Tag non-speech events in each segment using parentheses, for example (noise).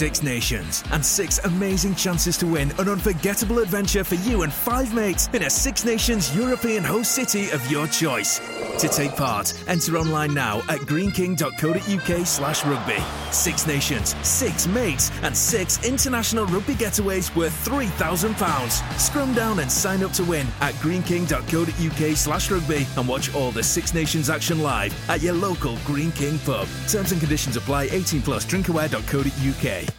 Six Nations and six amazing chances to win an unforgettable adventure for you and five mates in a Six Nations European host city of your choice. To take part, enter online now at greeneking.co.uk slash rugby. Six Nations, six mates, and six international rugby getaways worth £3,000. Scrum down and sign up to win at greeneking.co.uk slash rugby and watch all the Six Nations action live at your local Greene King pub. Terms and conditions apply 18 plus drinkaware.co.uk.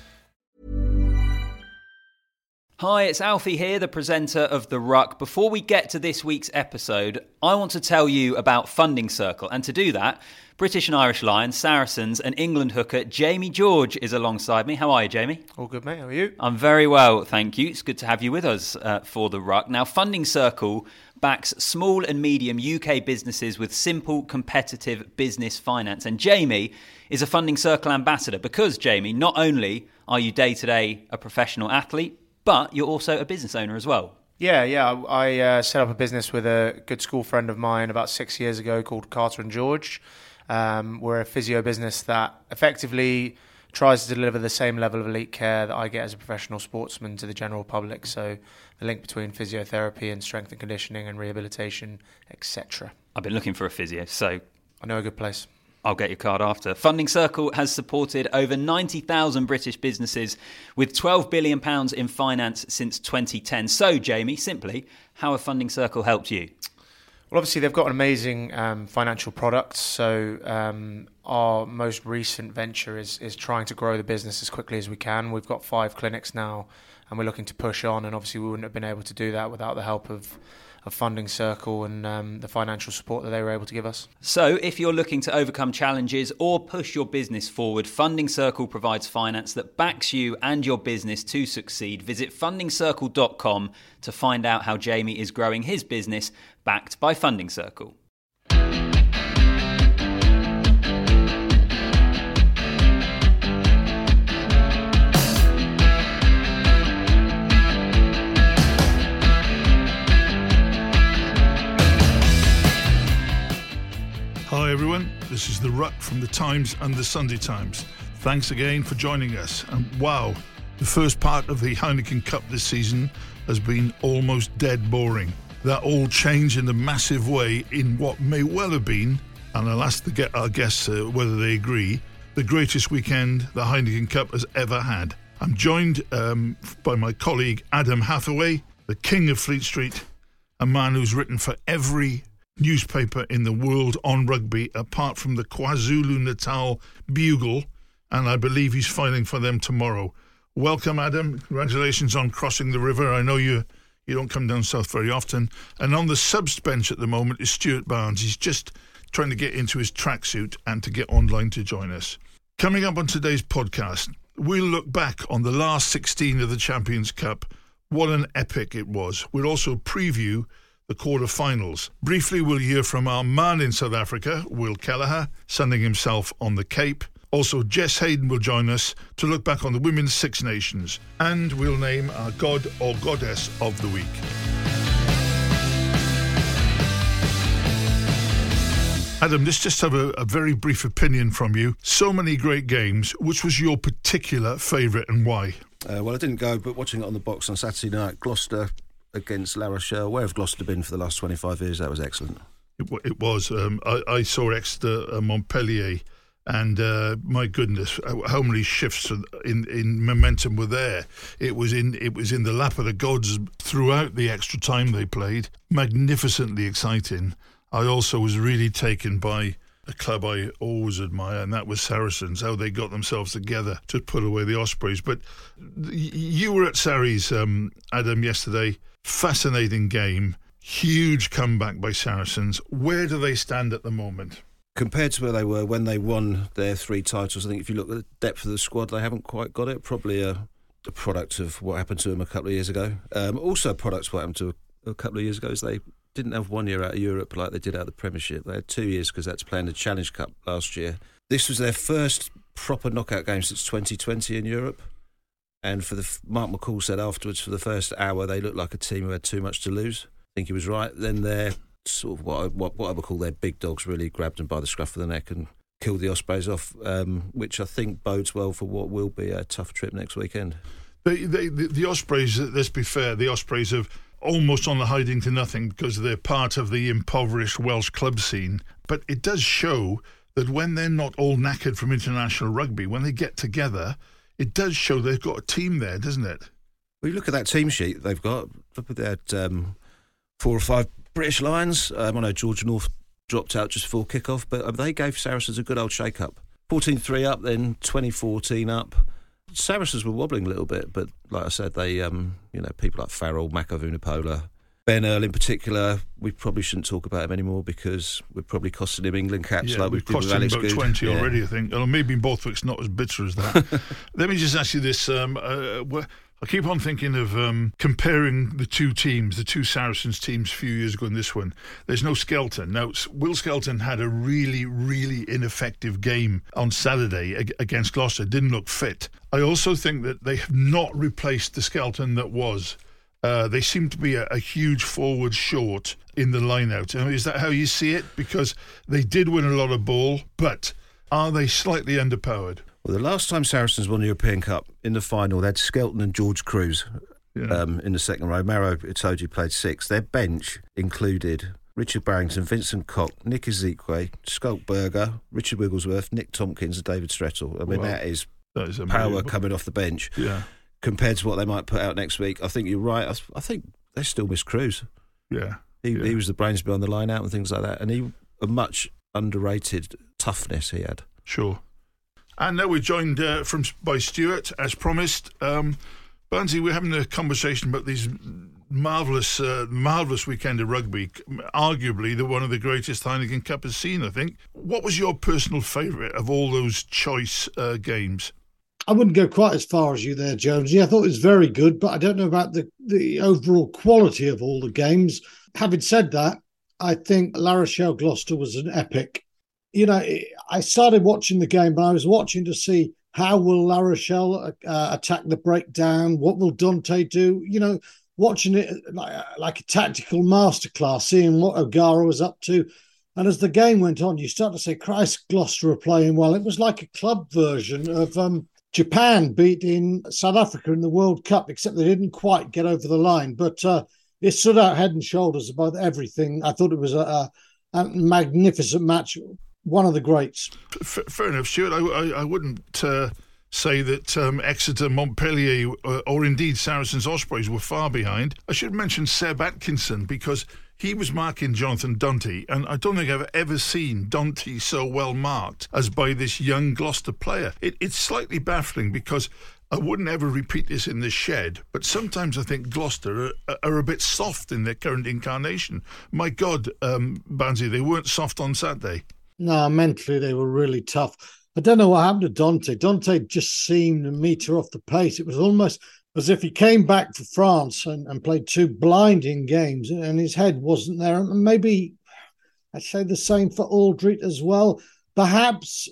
Hi, it's Alfie here, the presenter of The Ruck. Before we get to this week's episode, I want to tell you about Funding Circle. And to do that, British and Irish Lions, Saracens, and England hooker Jamie George is alongside me. How are you, Jamie? All good, mate. How are you? I'm very well, thank you. It's good to have you with us uh, for The Ruck. Now, Funding Circle backs small and medium UK businesses with simple, competitive business finance. And Jamie is a Funding Circle ambassador because, Jamie, not only are you day to day a professional athlete, but you're also a business owner as well. Yeah, yeah. I uh, set up a business with a good school friend of mine about six years ago called Carter and George. Um, we're a physio business that effectively tries to deliver the same level of elite care that I get as a professional sportsman to the general public. So the link between physiotherapy and strength and conditioning and rehabilitation, etc. I've been looking for a physio, so I know a good place. I'll get your card after. Funding Circle has supported over 90,000 British businesses with £12 billion in finance since 2010. So, Jamie, simply, how have Funding Circle helped you? Well, obviously, they've got an amazing um, financial product. So, um, our most recent venture is, is trying to grow the business as quickly as we can. We've got five clinics now, and we're looking to push on. And obviously, we wouldn't have been able to do that without the help of a funding circle and um, the financial support that they were able to give us. So, if you're looking to overcome challenges or push your business forward, Funding Circle provides finance that backs you and your business to succeed. Visit fundingcircle.com to find out how Jamie is growing his business backed by Funding Circle. This is The Ruck from The Times and The Sunday Times. Thanks again for joining us. And wow, the first part of the Heineken Cup this season has been almost dead boring. That all changed in a massive way in what may well have been, and I'll ask the, get our guests uh, whether they agree, the greatest weekend the Heineken Cup has ever had. I'm joined um, by my colleague Adam Hathaway, the king of Fleet Street, a man who's written for every newspaper in the world on rugby, apart from the KwaZulu Natal Bugle, and I believe he's filing for them tomorrow. Welcome, Adam. Congratulations on crossing the river. I know you you don't come down south very often. And on the subs bench at the moment is Stuart Barnes. He's just trying to get into his tracksuit and to get online to join us. Coming up on today's podcast, we'll look back on the last 16 of the Champions Cup. What an epic it was. We'll also preview the quarter-finals. Briefly, we'll hear from our man in South Africa, Will Kelleher, sunning himself on the Cape. Also, Jess Hayden will join us to look back on the Women's Six Nations, and we'll name our God or Goddess of the Week. Adam, let's just have a, a, very brief opinion from you. So many great games. Which was your particular favourite and why? Uh, well, I didn't go, but watching it on the box on Saturday night, Gloucester against La Rochelle. Where have Gloucester been for the last 25 years? That was excellent. It, it was. Um, I, I, saw Exeter uh, Montpellier, and uh, my goodness, how many shifts in, in momentum were there? It was in it was in the lap of the gods throughout the extra time they played. Magnificently exciting. I also was really taken by a club I always admire, and that was Saracens, how they got themselves together to put away the Ospreys. But you were at Sarries, um, Adam, yesterday. Fascinating game. Huge comeback by Saracens. Where do they stand at the moment? Compared to where they were when they won their three titles, I think if you look at the depth of the squad, they haven't quite got it. Probably a, a product of what happened to them a couple of years ago. Um, also, a product of what happened to a, a couple of years ago is they didn't have one year out of Europe like they did out of the Premiership. They had two years because they had to play in the Challenge Cup last year. This was their first proper knockout game since 2020 in Europe. And for the Mark McCall said afterwards, for the first hour, they looked like a team who had too much to lose. I think he was right. Then their sort of what I, what, what I would call their big dogs really grabbed them by the scruff of the neck and killed the Ospreys off, um, which I think bodes well for what will be a tough trip next weekend. The, the, the, the Ospreys, let's be fair, the Ospreys have almost on the hiding to nothing because they're part of the impoverished Welsh club scene. But it does show that when they're not all knackered from international rugby, when they get together, it does show they've got a team there, doesn't it? Well, you look at that team sheet they've got. They had um, four or five British Lions. Um, I know George North dropped out just before kick-off, but um, they gave Saracens a good old shake-up. 14-3 up, then 2014 up. Saracens were wobbling a little bit, but like I said, they, um, you know, people like Farrell, Mako Vunipola, Ben Earl in particular, we probably shouldn't talk about him anymore because we're probably costing him England caps yeah, like we've cost him about Goode. 20 Yeah. already, I think. Or maybe in Borthwick's not as bitter as that. (laughs) Let me just ask you this. Um, uh, I keep on thinking of um, comparing the two teams, the two Saracens teams a few years ago and this one. There's no Skelton. Now, Will Skelton had a really, really ineffective game on Saturday against Gloucester, didn't look fit. I also think that they have not replaced the Skelton that was. Uh, they seem to be a, a huge forward short in the line out. I mean, is that how you see it? Because they did win a lot of ball, but are they slightly underpowered? Well, the last time Saracens won the European Cup in the final, they had Skelton and George Kruis Yeah. um, in the second row. Maro Itoje played six. Their bench included Richard Barrington, Vincent Koch, Nick Isiekwe, Schalk Burger, Richard Wigglesworth, Nick Tompkins, and David Strettle. I mean, Wow. that is that is power coming off the bench Yeah, compared to what they might put out next week. I think you're right. I, I think they still miss Kruis. yeah. He, Yeah. he was the brains behind the line out and things like that. And he a much underrated toughness he had. Sure. And now we're joined uh, from by Stuart, as promised. Um, Barnsley, we're having a conversation about these marvelous, uh, marvelous weekend of rugby. Arguably, the one of the greatest Heineken Cup has seen. I think. What was your personal favourite of all those choice uh, games? I wouldn't go quite as far as you there, Jonesy. I thought it was very good, but I don't know about the, the overall quality of all the games. Having said that, I think La Rochelle Gloucester was an epic. You know, I started watching the game, but I was watching to see how will La Rochelle uh, attack the breakdown. What will Danty do? You know, watching it like, like a tactical masterclass, seeing what O'Gara was up to. And as the game went on, you start to say, Christ, Gloucester are playing well. It was like a club version of um, Japan beating South Africa in the World Cup, except they didn't quite get over the line. But uh, it stood out head and shoulders above everything. I thought it was a, a, magnificent match, one of the greats. Fair enough, Stuart. I, I, I wouldn't uh, say that um, Exeter, Montpellier, uh, or indeed Saracens Ospreys were far behind. I should mention Seb Atkinson because he was marking Jonathan Danty, and I don't think I've ever seen Danty so well marked as by this young Gloucester player. It, it's slightly baffling because. I wouldn't ever repeat this in the shed, but sometimes I think Gloucester are, are a bit soft in their current incarnation. My God, um, Banzi, they weren't soft on Saturday. No, mentally they were really tough. I don't know what happened to Danty. Danty just seemed a meter off the pace. It was almost as if he came back for France and, and played two blinding games and his head wasn't there. And maybe I'd say the same for Alldritt as well. Perhaps,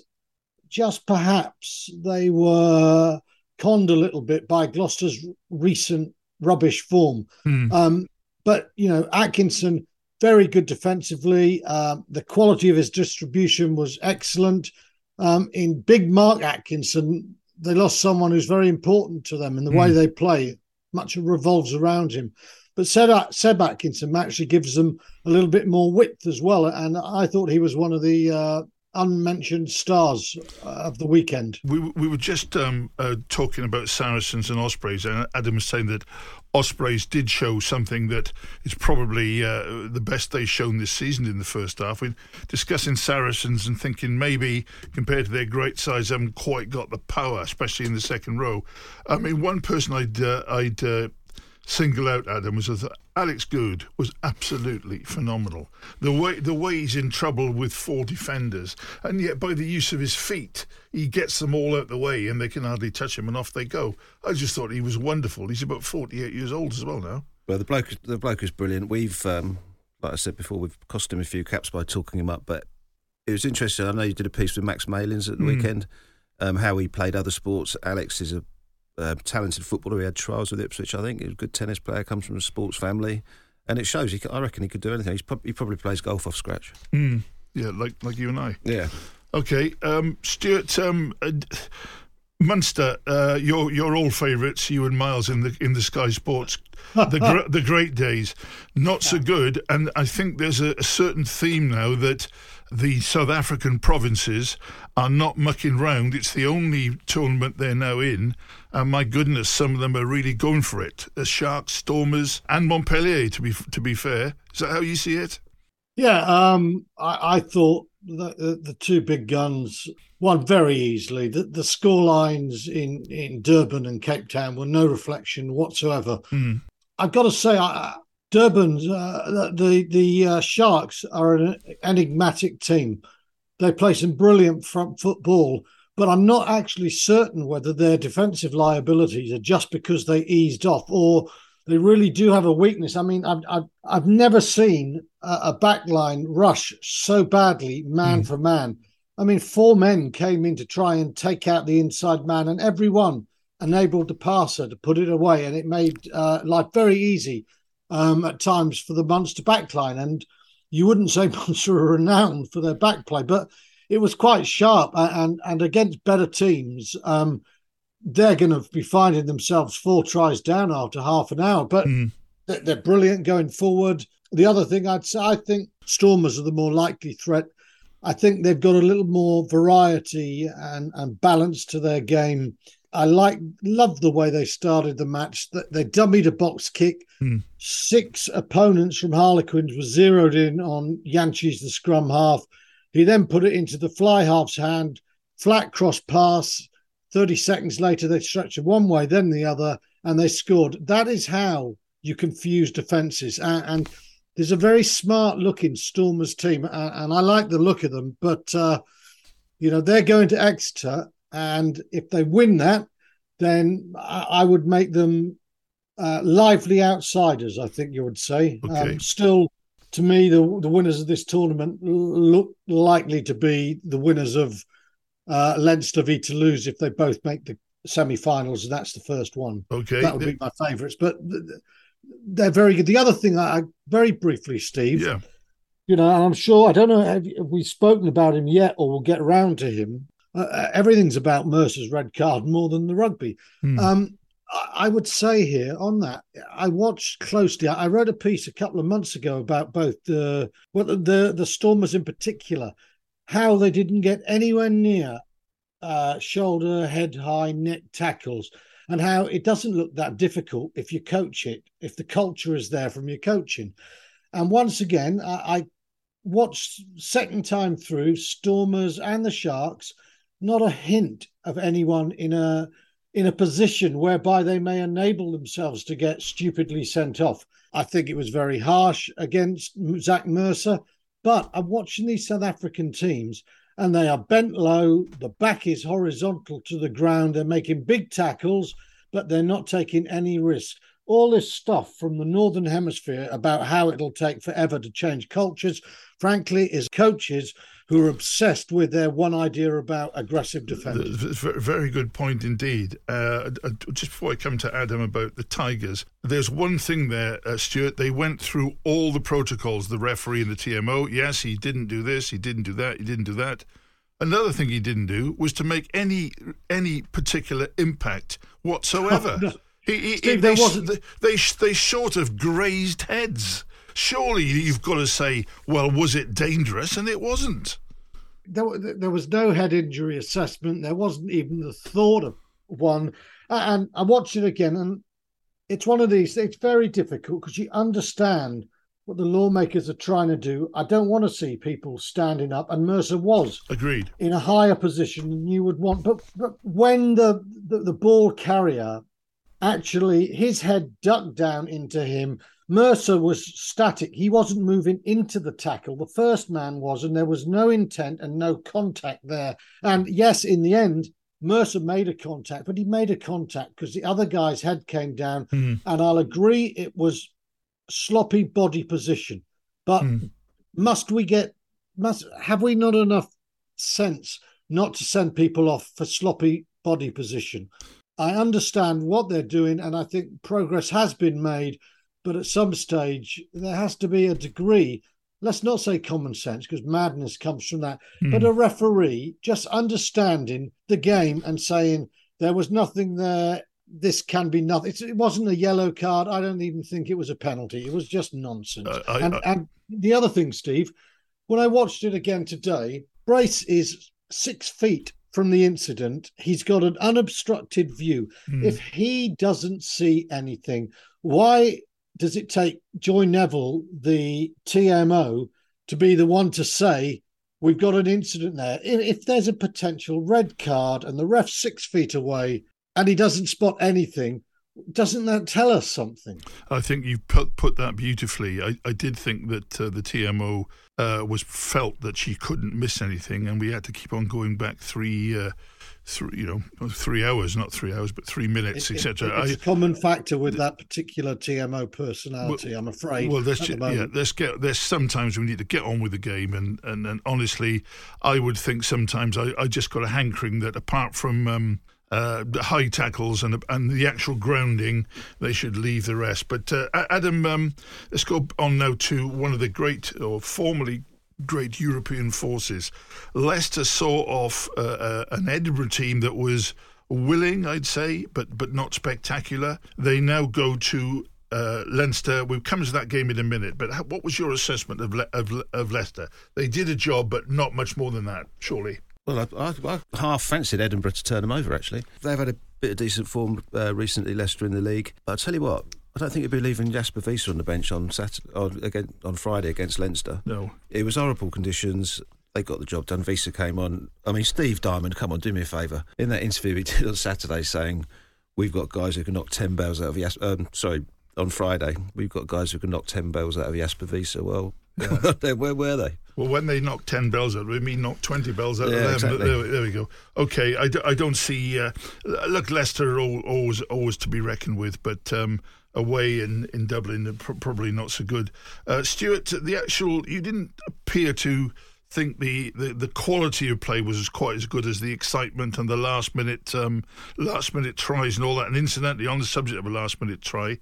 just perhaps, they were conned a little bit by Gloucester's recent rubbish form. Hmm. Um, but, you know, Atkinson, very good defensively. Um, the quality of his distribution was excellent. Um, in Big Mark Atkinson, they lost someone who's very important to them and the way Mm. they play. Much revolves around him. But Seb, Seb Atkinson actually gives them a little bit more width as well. And I thought he was one of the uh, unmentioned stars uh, of the weekend. We we were just um, uh, talking about Saracens and Ospreys, and Adam was saying that Ospreys did show something that is probably uh, the best they've shown this season in the first half. We're discussing Saracens and thinking maybe compared to their great size, they haven't quite got the power, especially in the second row. I mean, one person I'd uh, I'd uh, single out Adam was that Alex Goode was absolutely phenomenal. The way the way he's in trouble with four defenders, and yet by the use of his feet, he gets them all out the way, and they can hardly touch him, and off they go. I just thought he was wonderful. He's about forty-eight years old as well now. Well, the bloke, the bloke is brilliant. We've, um, like I said before, we've cost him a few caps by talking him up, but it was interesting. I know you did a piece with Max Malins at the Mm. weekend, um, how he played other sports. Alex is a uh, talented footballer. He had trials with Ipswich, I think. He's a good tennis player, comes from a sports family, and it shows. He, c- I reckon he could do anything. He's prob- he probably plays golf off scratch. Mm. Yeah, like like you and I. Yeah. Okay, um, Stuart. Um, uh, Munster, uh, your your old favourites, you and Miles in the in the Sky Sports, the gr- (laughs) the great days, not so good. And I think there's a, a, certain theme now that the South African provinces are not mucking round. It's the only tournament they're now in, and my goodness, some of them are really going for it. The Sharks, Stormers, and Montpellier. To be to be fair, is that how you see it? Yeah, um, I, I thought the, the, the two big guns won very easily. The, the score lines in, in Durban and Cape Town were no reflection whatsoever. Mm. I've got to say, I, Durban, uh, the the uh, Sharks are an enigmatic team. They play some brilliant front football, but I'm not actually certain whether their defensive liabilities are just because they eased off or they really do have a weakness. I mean, I've I've, I've never seen a, a backline rush so badly, man mm. for man. I mean, four men came in to try and take out the inside man, and everyone enabled the passer to put it away, and it made uh, life very easy um, at times for the Munster backline. And you wouldn't say (laughs) Munster are renowned for their backplay, but it was quite sharp. And and against better teams, um, they're going to be finding themselves four tries down after half an hour. But mm. they're brilliant going forward. The other thing I'd say, I think Stormers are the more likely threat I think they've got a little more variety and, and balance to their game. I like love the way they started the match. That They dummied a box kick. Hmm. Six opponents from Harlequins were zeroed in on Jantjies, the scrum half. He then put it into the fly half's hand, flat cross pass. 30 seconds later, they stretched it one way, then the other, and they scored. That is how you confuse defences. And, and there's a very smart looking Stormers team, and I like the look of them. But uh, you know they're going to Exeter, and if they win that, then I, would make them uh, lively outsiders. I think you would say. Okay. Um, still, to me, the the winners of this tournament look likely to be the winners of uh, Leinster v Toulouse if they both make the semi-finals. And that's the first one. Okay, that would be my favourites. But they're very good. The other thing, I very briefly, Steve. Yeah. You know, I'm sure I don't know have, have we spoken about him yet, or we'll get around to him. Uh, uh everything's about Mercer's red card more than the rugby. Hmm. Um, I, I would say here on that, I watched closely. I wrote a piece a couple of months ago about both the well, the the Stormers in particular, how they didn't get anywhere near uh, shoulder, head high, neck tackles and how it doesn't look that difficult if you coach it, if the culture is there from your coaching. And once again, I, I watched second time through Stormers and the Sharks, not a hint of anyone in a in a position whereby they may enable themselves to get stupidly sent off. I think it was very harsh against Zach Mercer, but I'm watching these South African teams and they are bent low. The back is horizontal to the ground. They're making big tackles, but they're not taking any risk. All this stuff from the Northern Hemisphere about how it'll take forever to change cultures, frankly, is coaches who are obsessed with their one idea about aggressive defence. Very good point indeed. Uh, uh, just before I come to Adam about the Tigers, there's one thing there, uh, Stuart. They went through all the protocols, the referee and the TMO. Yes, he didn't do this, he didn't do that, he didn't do that. Another thing he didn't do was to make any any particular impact whatsoever. (laughs) Oh, no. Steve, they, they, they, they sort of grazed heads. Surely you've got to say, well, was it dangerous? And it wasn't. There, there was no head injury assessment. There wasn't even the thought of one. And I watched it again, and it's one of these. It's very difficult because you understand what the lawmakers are trying to do. I don't want to see people standing up, and Mercer was agreed in a higher position than you would want. But, but when the, the, the ball carrier actually his head ducked down into him, Mercer was static. He wasn't moving into the tackle. The first man was, and there was no intent and no contact there. And yes, in the end, Mercer made a contact, but he made a contact because the other guy's head came down. Mm. And I'll agree it was sloppy body position. But mm. must we get must have we not enough sense not to send people off for sloppy body position? I understand what they're doing, and I think progress has been made, but at some stage there has to be a degree let's not say common sense because madness comes from that, mm. but a referee just understanding the game and saying there was nothing there. This can be nothing. It wasn't a yellow card. I don't even think it was a penalty. It was just nonsense. Uh, I, and, I, and the other thing, Steve, when I watched it again today, Brace is six feet from the incident. He's got an unobstructed view. Mm. If he doesn't see anything, why does it take Joy Neville, the TMO, to be the one to say, we've got an incident there? If there's a potential red card and the ref's six feet away and he doesn't spot anything, doesn't that tell us something? I think you've put put that beautifully. I, I did think that uh, the TMO uh, was felt that she couldn't miss anything, and we had to keep on going back three. Uh, three, you know, three hours, not three hours, but three minutes, etc. It, it's I, a common factor with that particular TMO personality, well, I'm afraid. Well, there's yeah, let's get. There's sometimes we need to get on with the game, and and, and honestly, I would think sometimes I, I just got a hankering that apart from. Um, uh, high tackles and and the actual grounding, they should leave the rest. But uh, Adam, um, let's go on now to one of the great or formerly great European forces. Leicester saw off uh, uh, an Edinburgh team that was willing, I'd say, but but not spectacular. They now go to uh, Leinster. We'll come to that game in a minute. But how, what was your assessment of, Le- of, of Leicester? They did a job, but not much more than that, surely. Well, I, I, I half fancied Edinburgh to turn them over. Actually, they've had a bit of decent form uh, recently. Leicester in the league. But I tell you what, I don't think you'd be leaving Jasper Wiese on the bench on Saturday, on, again, on Friday against Leinster. No, it was horrible conditions. They got the job done. Wiese came on. I mean, Steve Diamond, come on, do me a favour. In that interview he (laughs) did on Saturday, saying we've got guys who can knock ten bells out of Jasper. Um, sorry, on Friday we've got guys who can knock ten bells out of Jasper Wiese. Well, yeah. (laughs) where were they? Well, when they knock 10 bells out, we mean knocked 20 bells out yeah, of them. Exactly. There, there, we go. Okay, I, d- I don't see. Uh, look, Leicester are always, always to be reckoned with, but. Um, away in, in Dublin, probably not so good. Uh, Stuart, the actual, you didn't appear to think the, the, the quality of play was as quite as good as the excitement and the last minute um, last minute tries and all that. And incidentally, on the subject of a last minute try,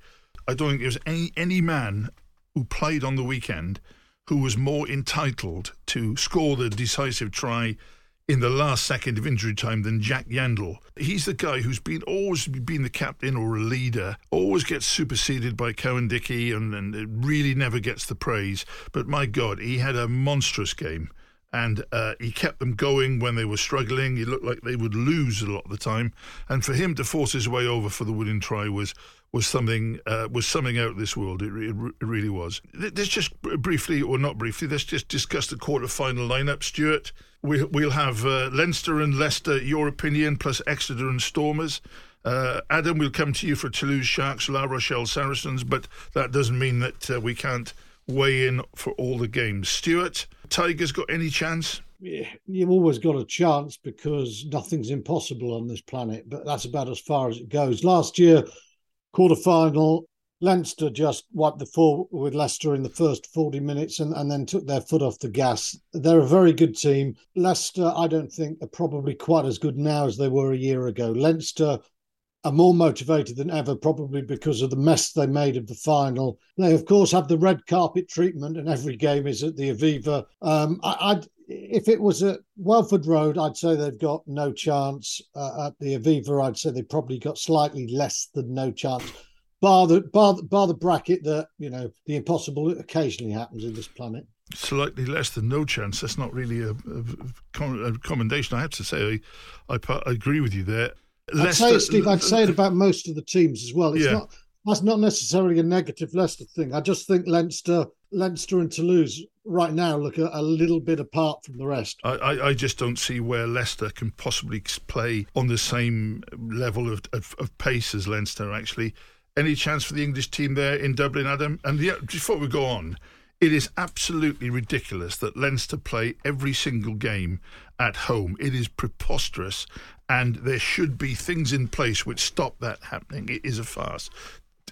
I don't think there was any any man who played on the weekend who was more entitled to score the decisive try in the last second of injury time than Jack Yeandle. He's the guy who's been always been the captain or a leader, always gets superseded by Cowan-Dickie, and, and really never gets the praise. But my God, he had a monstrous game. And uh, he kept them going when they were struggling. He looked like they would lose a lot of the time. And for him to force his way over for the winning try was was something uh, was something out of this world. It, it, it, really was. Let's just briefly, or not briefly, let's just discuss the quarter final lineup. Stuart, we, we'll have uh, Leinster and Leicester. Your opinion, plus Exeter and Stormers. Uh, Adam, we'll come to you for Toulouse Sharks, La Rochelle Saracens, but that doesn't mean that uh, we can't weigh in for all the games. Stuart, Tigers got any chance? Yeah, You've always got a chance because nothing's impossible on this planet, but that's about as far as it goes. Last year, quarter final. Leinster just wiped the floor with Leicester in the first 40 minutes and, and then took their foot off the gas. They're a very good team. Leicester, I don't think, are probably quite as good now as they were a year ago. Leinster are more motivated than ever, probably because of the mess they made of the final. They, of course, have the red carpet treatment, and every game is at the Aviva. Um, I, if it was at Welford Road, I'd say they've got no chance. Uh, at the Aviva, I'd say they've probably got slightly less than no chance. Bar the bar, bar the bracket that you know the impossible occasionally happens in this planet. Slightly less than no chance. That's not really a, a, a commendation. I have to say, I, I, I agree with you there. I'd say it, Steve. I'd say it about most of the teams as well. It's yeah. not that's not necessarily a negative Leicester thing. I just think Leinster, Leinster and Toulouse right now look a, a little bit apart from the rest. I, I, I, just don't see where Leicester can possibly play on the same level of, of, of, pace as Leinster. Actually, any chance for the English team there in Dublin, Adam? And yeah, before we go on, it is absolutely ridiculous that Leinster play every single game at home. It is preposterous, and there should be things in place which stop that happening. It is a farce.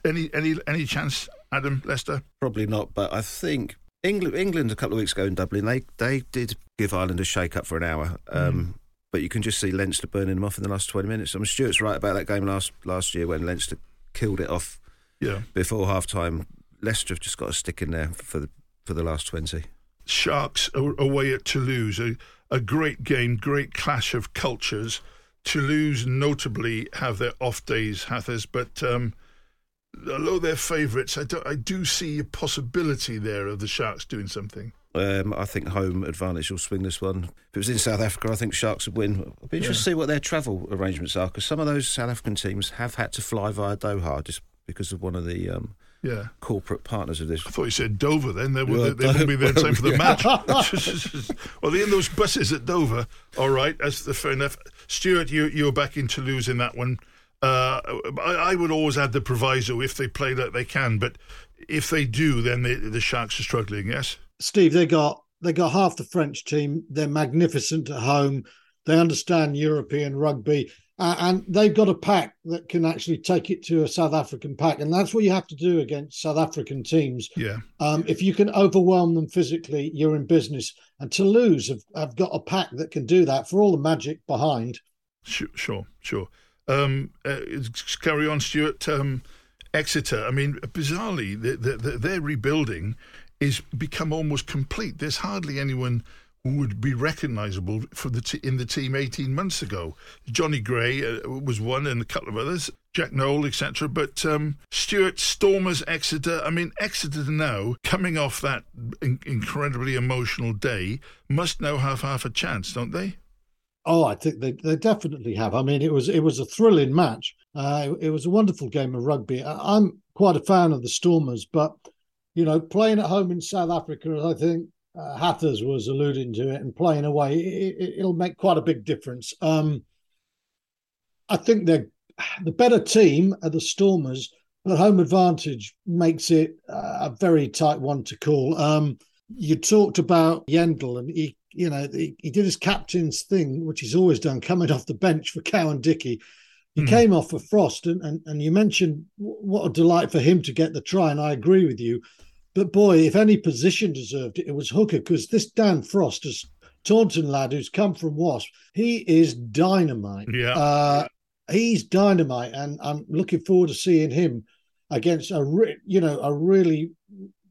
Any any any chance, Adam Leicester? Probably not, but I think England England a couple of weeks ago in Dublin they they did give Ireland a shake up for an hour. Um, mm. But you can just see Leinster burning them off in the last twenty minutes. I mean, Stuart's right about that game last last year when Leinster killed it off. Yeah. Before half time, Leicester have just got to stick in there for the for the last twenty. Sharks away at Toulouse, a, a great game, great clash of cultures. Toulouse notably have their off days, Hathers, but um, although they're favourites, I do, I do see a possibility there of the Sharks doing something. Um, I think home advantage will swing this one. If it was in South Africa, I think Sharks would win. I'd be interested yeah. to see what their travel arrangements are because some of those South African teams have had to fly via Doha just because of one of the um, yeah. corporate partners of this. I thought you said Dover then. They, well, they, they wouldn't be there in time for the match. (laughs) (laughs) well, they're in those buses at Dover. All right, that's the fair enough. Stuart, you, you're back in Toulouse in that one. Uh, I, I, would always add the proviso if they play that they can, but if they do, then they, the Sharks are struggling. Yes, Steve, they got they got half the French team. They're magnificent at home. They understand European rugby, uh, and they've got a pack that can actually take it to a South African pack, and that's what you have to do against South African teams. Yeah. Um, if you can overwhelm them physically, you're in business. And Toulouse have, have got a pack that can do that for all the magic behind. Sure, sure, sure. Um, uh, carry on, Stuart. Um, Exeter. I mean, bizarrely, the, the, the, they're rebuilding is become almost complete. There's hardly anyone who would be recognisable for the t- in the team 18 months ago. Johnny Gray uh, was one, and a couple of others, Jack Nowell, etc. But um, Stuart Stormers, Exeter. I mean, Exeter now coming off that in- incredibly emotional day must now have half a chance, don't they? Oh, I think they, they definitely have. I mean, it was it was a thrilling match. Uh, it, it was a wonderful game of rugby. I, I'm quite a fan of the Stormers, but you know, playing at home in South Africa, I think uh, Hathers was alluding to it, and playing away, it, will it, make quite a big difference. Um, I think they're the better team are the Stormers, but home advantage makes it a very tight one to call. Um, you talked about Yeandle, and he you know, he, he, did his captain's thing, which he's always done, coming (laughs) off the bench for Cowan-Dickie. He mm. came off for Frost, and, and, and you mentioned what a delight for him to get the try, and I agree with you. But boy, if any position deserved it, it was hooker, because this Dan Frost, is Taunton lad who's come from Wasp, he is dynamite. Yeah. Uh, he's dynamite, and I'm looking forward to seeing him against a you know a really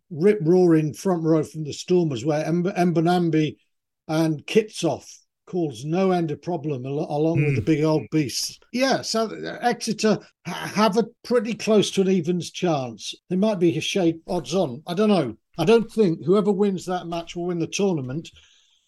rip roaring front row from the Stormers, where Mbonambi and Kitshoff calls no end of problem along mm. with the hmm. big old beasts. Yeah, so Exeter have a pretty close to an evens chance. They might be a shade odds on. I don't know. I don't think whoever wins that match will win the tournament,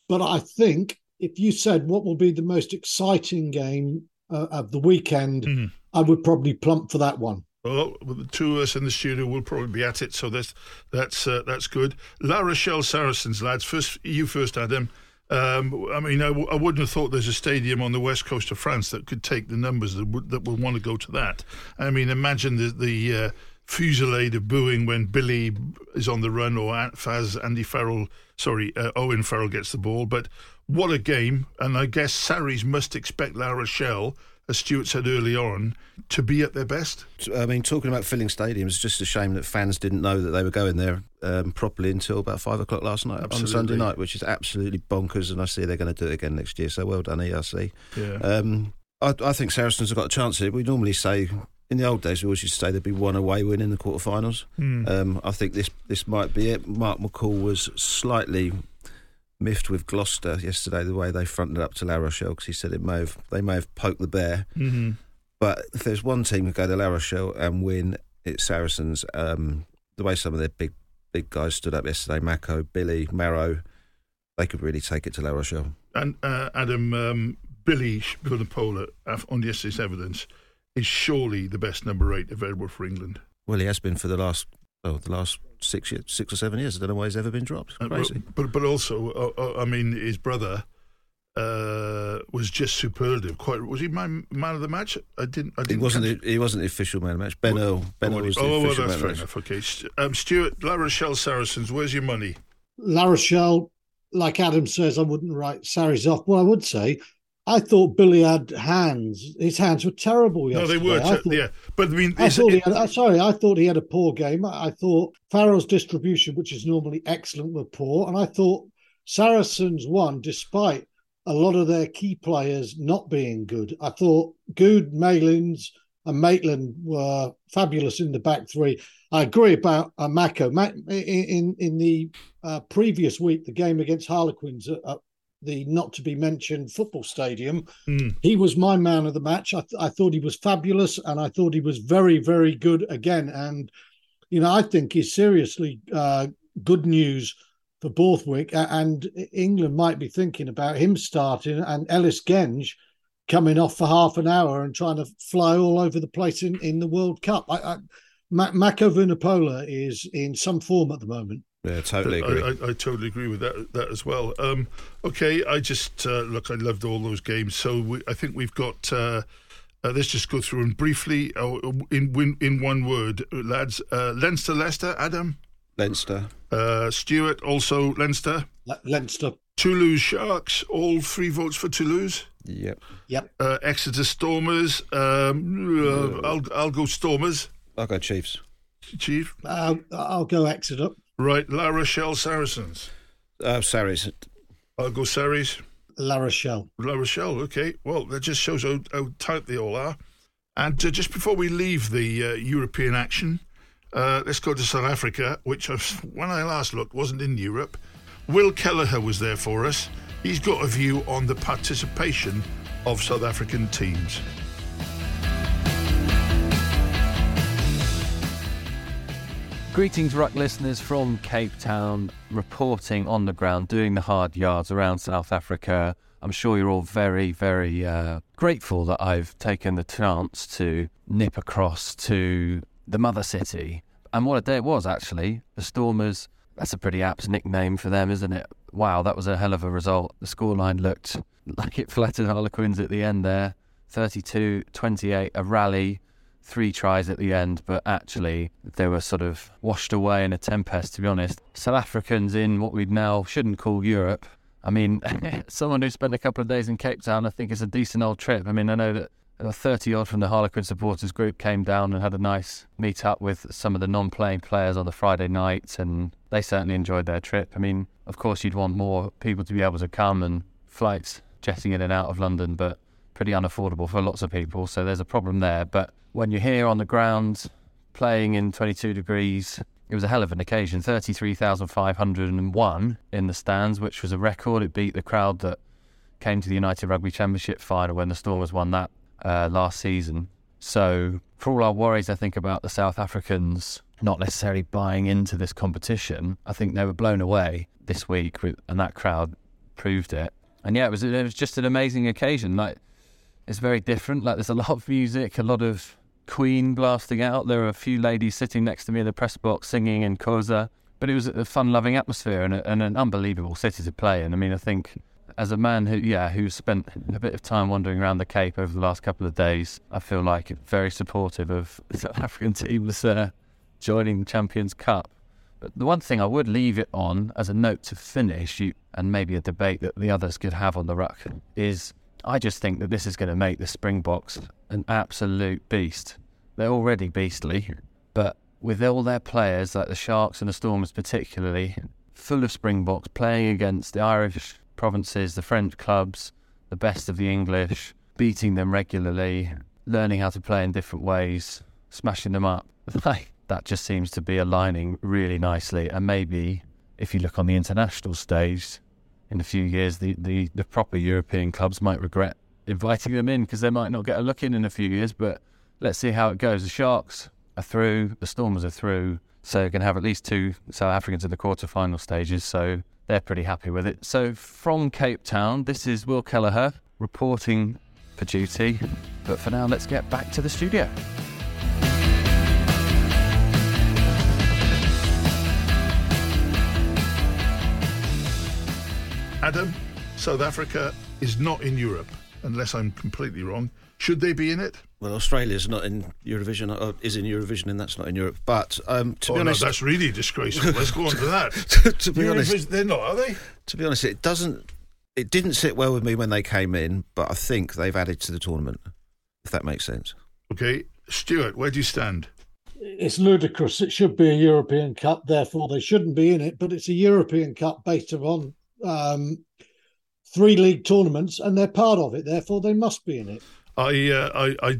but I think if you said what will be the most exciting game uh, of the weekend, mm. I would probably plump for that one. Well, the two of us in the studio will probably be at it, so that's that's uh, that's good. La Rochelle Saracens, lads. First, you first, Adam. Um, I mean, I w- I wouldn't have thought there's a stadium on the west coast of France that could take the numbers that, w- that will want to go to that. I mean, imagine the, the uh, fusillade of booing when Billy is on the run or Faz Andy Farrell, sorry, uh, Owen Farrell gets the ball. But what a game! And I guess Sarries must expect La Rochelle as Stuart said early on, to be at their best. I mean, talking about filling stadiums, it's just a shame that fans didn't know that they were going there um, properly until about five o'clock last night absolutely. on Sunday night, which is absolutely bonkers. And I see they're going to do it again next year. So well done, ERC. Yeah. Um, I, I, think Saracens have got a chance here. We normally say. In the old days, we always used to say there'd be one away win in the quarterfinals. Mm. Um, I think this this might be it. Mark McCall was slightly miffed with Gloucester yesterday the way they fronted up to La Rochelle because he said it may have they may have poked the bear. Mm-hmm. But if there's one team who go to La Rochelle and win, it's Saracens. Um, the way some of their big big guys stood up yesterday, Mako, Billy, Maro, they could really take it to La Rochelle. And uh, Adam, um, Billy Vunipola, on yesterday's evidence, is surely the best number eight available for England. Well, he has been for the last oh, the last six years, six or seven years. I don't know why he's ever been dropped. Uh, Crazy. but but also, uh, uh, I mean, his brother uh, was just superlative. Quite was he man, man of the match? I didn't. I didn't he wasn't. The, he wasn't the official man of the match. Ben Earl. Ben Earl was the oh, official well, that's fair enough. Okay, um, Stuart, La Rochelle Saracens. Where's your money? La Rochelle, like Adam says, I wouldn't write Sarries off. What I would say I thought Billy had hands. His hands were terrible yesterday. No, they were. Thought, yeah, but I mean, I thought it, he had, sorry, I thought he had a poor game. I thought Farrell's distribution, which is normally excellent, were poor, and I thought Saracens won despite a lot of their key players not being good. I thought Goode, Malins, and Maitland were fabulous in the back three. I agree about uh, Mako. Ma- in in the uh, previous week, the game against Harlequins at, at the not to be mentioned football stadium, mm. he was my man of the match. I, th- I thought he was fabulous, and I thought he was very, very good again. And you know, I think he's seriously uh, good news for Borthwick, and England might be thinking about him starting and Ellis Genge coming off for half an hour and trying to fly all over the place in, in the World Cup. I, I, Mako Vunipola is in some form at the moment. Yeah, totally agree. I, I, I, totally agree with that that as well. Um, okay, I just uh, look. I loved all those games. So we, I think we've got. Uh, uh, let's just go through them briefly. Oh, in in one word, lads. Uh, Leinster, Leicester, Adam. Leinster. Uh, Stuart, also Leinster. Le- Leinster. Toulouse Sharks, all three votes for Toulouse. Yep. Yep. Uh, Exeter Stormers. Um, uh, I'll, I'll go Stormers. I'll go Chiefs. Chief? I'll, I'll go Exeter. Right. La Rochelle Saracens. Uh, Sarries. I'll go Sarries. La Rochelle. La Rochelle, okay. Well, that just shows how, how tight they all are. And uh, just before we leave the uh, European action, uh, let's go to South Africa, which when I last looked wasn't in Europe. Will Kelleher was there for us. He's got a view on the participation of South African teams. Greetings, Ruck listeners from Cape Town, reporting on the ground, doing the hard yards around South Africa. I'm sure you're all very, very uh, grateful that I've taken the chance to nip across to the mother city. And what a day it was, actually. The Stormers, that's a pretty apt nickname for them, isn't it? Wow, that was a hell of a result. The scoreline looked (laughs) like it flattered Harlequins at the end there 32 28, a rally three tries at the end, but actually they were sort of washed away in a tempest, to be honest. South Africans in what we now shouldn't call Europe. I mean, (laughs) someone who spent a couple of days in Cape Town, I think it's a decent old trip. I mean, I know that 30 odd from the Harlequin supporters group came down and had a nice meet up with some of the non playing players on the Friday night, and they certainly enjoyed their trip. I mean, of course, you'd want more people to be able to come and flights jetting in and out of London, but pretty unaffordable for lots of people, so there's a problem there. But when you're here on the ground playing in 22 degrees, it was a hell of an occasion. 33,501 in the stands, which was a record. It beat the crowd that came to the United Rugby Championship final when the Stormers won that uh, last season. So, for all our worries, I think about the South Africans not necessarily buying into this competition, I think they were blown away this week, and that crowd proved it. And yeah, it was it was just an amazing occasion. Like it's very different. Like there's a lot of music, a lot of Queen blasting out. There are a few ladies sitting next to me in the press box singing in Xhosa. But it was a fun-loving atmosphere and, a, and an unbelievable city to play in. I mean, I think as a man who, yeah, who spent a bit of time wandering around the Cape over the last couple of days, I feel like very supportive of (laughs) South African team that's uh, joining the Champions Cup. But the one thing I would leave it on as a note to finish, you, and maybe a debate that the others could have on the ruck, is I just think that this is going to make the Springboks an absolute beast. They're already beastly, but with all their players, like the Sharks and the Stormers particularly, full of Springboks playing against the Irish provinces, the French clubs, the best of the English, beating them regularly, learning how to play in different ways, smashing them up. (laughs) Like that just seems to be aligning really nicely. And maybe if you look on the international stage, in a few years, the, the, the proper European clubs might regret inviting them in because they might not get a look in in a few years. But let's see how it goes. The Sharks are through, the Stormers are through, so going to have at least two South Africans in the quarter-final stages. So they're pretty happy with it. So from Cape Town, this is Will Kelleher reporting for duty. But for now, let's get back to the studio. Adam, South Africa is not in Europe, unless I'm completely wrong. Should they be in it? Well, Australia's not in Eurovision, or is in Eurovision, and that's not in Europe. But um, to oh, be honest, no, that's really disgraceful. Let's go on to that. (laughs) to, to be Eurovision, honest, they're not, are they? To be honest, it doesn't. It didn't sit well with me when they came in, but I think they've added to the tournament. If that makes sense. Okay, Stuart, where do you stand? It's ludicrous. It should be a European Cup, therefore they shouldn't be in it. But it's a European Cup based on um, three league tournaments, and they're part of it. Therefore, they must be in it. I uh, I, I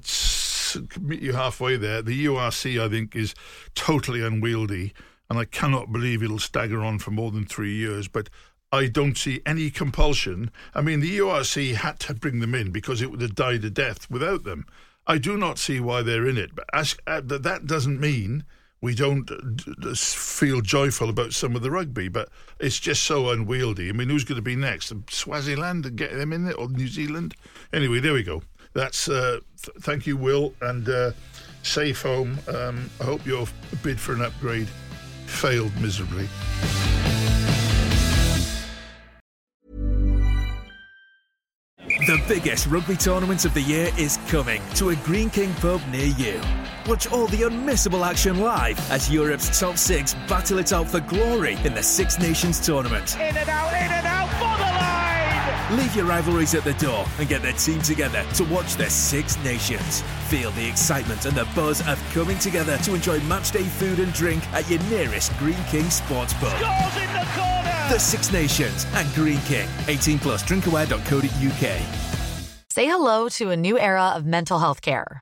meet you halfway there. The URC, I think, is totally unwieldy, and I cannot believe it'll stagger on for more than three years. But I don't see any compulsion. I mean, the URC had to bring them in because it would have died a death without them. I do not see why they're in it, but as, uh, that doesn't mean we don't uh, feel joyful about some of the rugby, but it's just so unwieldy. I mean, who's going to be next? Swaziland and get them in there, or New Zealand? Anyway, there we go. That's uh, th- thank you, Will, and uh, safe home. Um, I hope your bid for an upgrade failed miserably. The biggest rugby tournament of the year is coming to a Greene King pub near you. Watch all the unmissable action live as Europe's top six battle it out for glory in the Six Nations tournament. In and out, in and out for the line! Leave your rivalries at the door and get the team together to watch the Six Nations. Feel the excitement and the buzz of coming together to enjoy matchday food and drink at your nearest Greene King sports pub. Scores in the corner! The Six Nations and Greene King. 18 plus drinkaware.co.uk. Say hello to a new era of mental health care.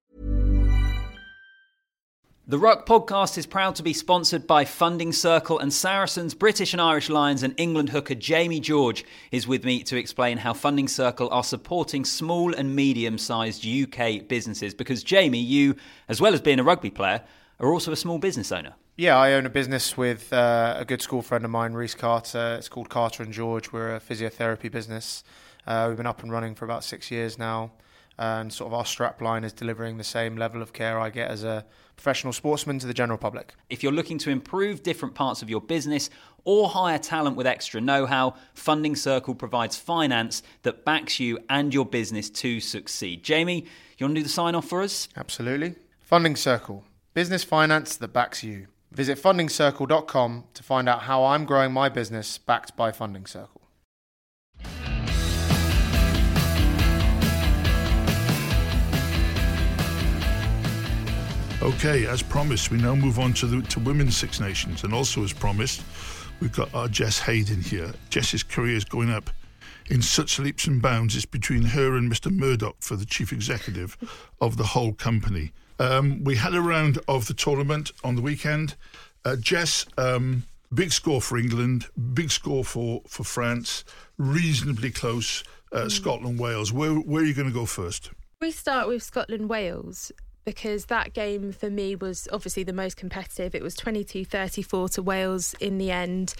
The Ruck podcast is proud to be sponsored by Funding Circle and Saracens, British and Irish Lions, and England hooker Jamie George is with me to explain how Funding Circle are supporting small and medium sized UK businesses. Because, Jamie, you, as well as being a rugby player, are also a small business owner. Yeah, I own a business with uh, a good school friend of mine, Reese Carter. It's called Carter and George. We're a physiotherapy business. Uh, we've been up and running for about six years now and sort of our strap line is delivering the same level of care I get as a professional sportsman to the general public. If you're looking to improve different parts of your business or hire talent with extra know how, Funding Circle provides finance that backs you and your business to succeed. Jamie, you want to do the sign off for us? Absolutely. Funding Circle, business finance that backs you. Visit fundingcircle.com to find out how I'm growing my business backed by Funding Circle. Okay, as promised, we now move on to the to Women's Six Nations, and also as promised, we've got our Jess Hayden here. Jess's career is going up in such leaps and bounds. It's between her and Mr. Murdoch for the chief executive (laughs) of the whole company. Um, we had a round of the tournament on the weekend. Uh, Jess, um, big score for England, big score for, for France, reasonably close. Uh, mm. Scotland, Wales. Where where are you going to go first? We start with Scotland, Wales because that game for me was obviously the most competitive. It was 22 34 to Wales in the end.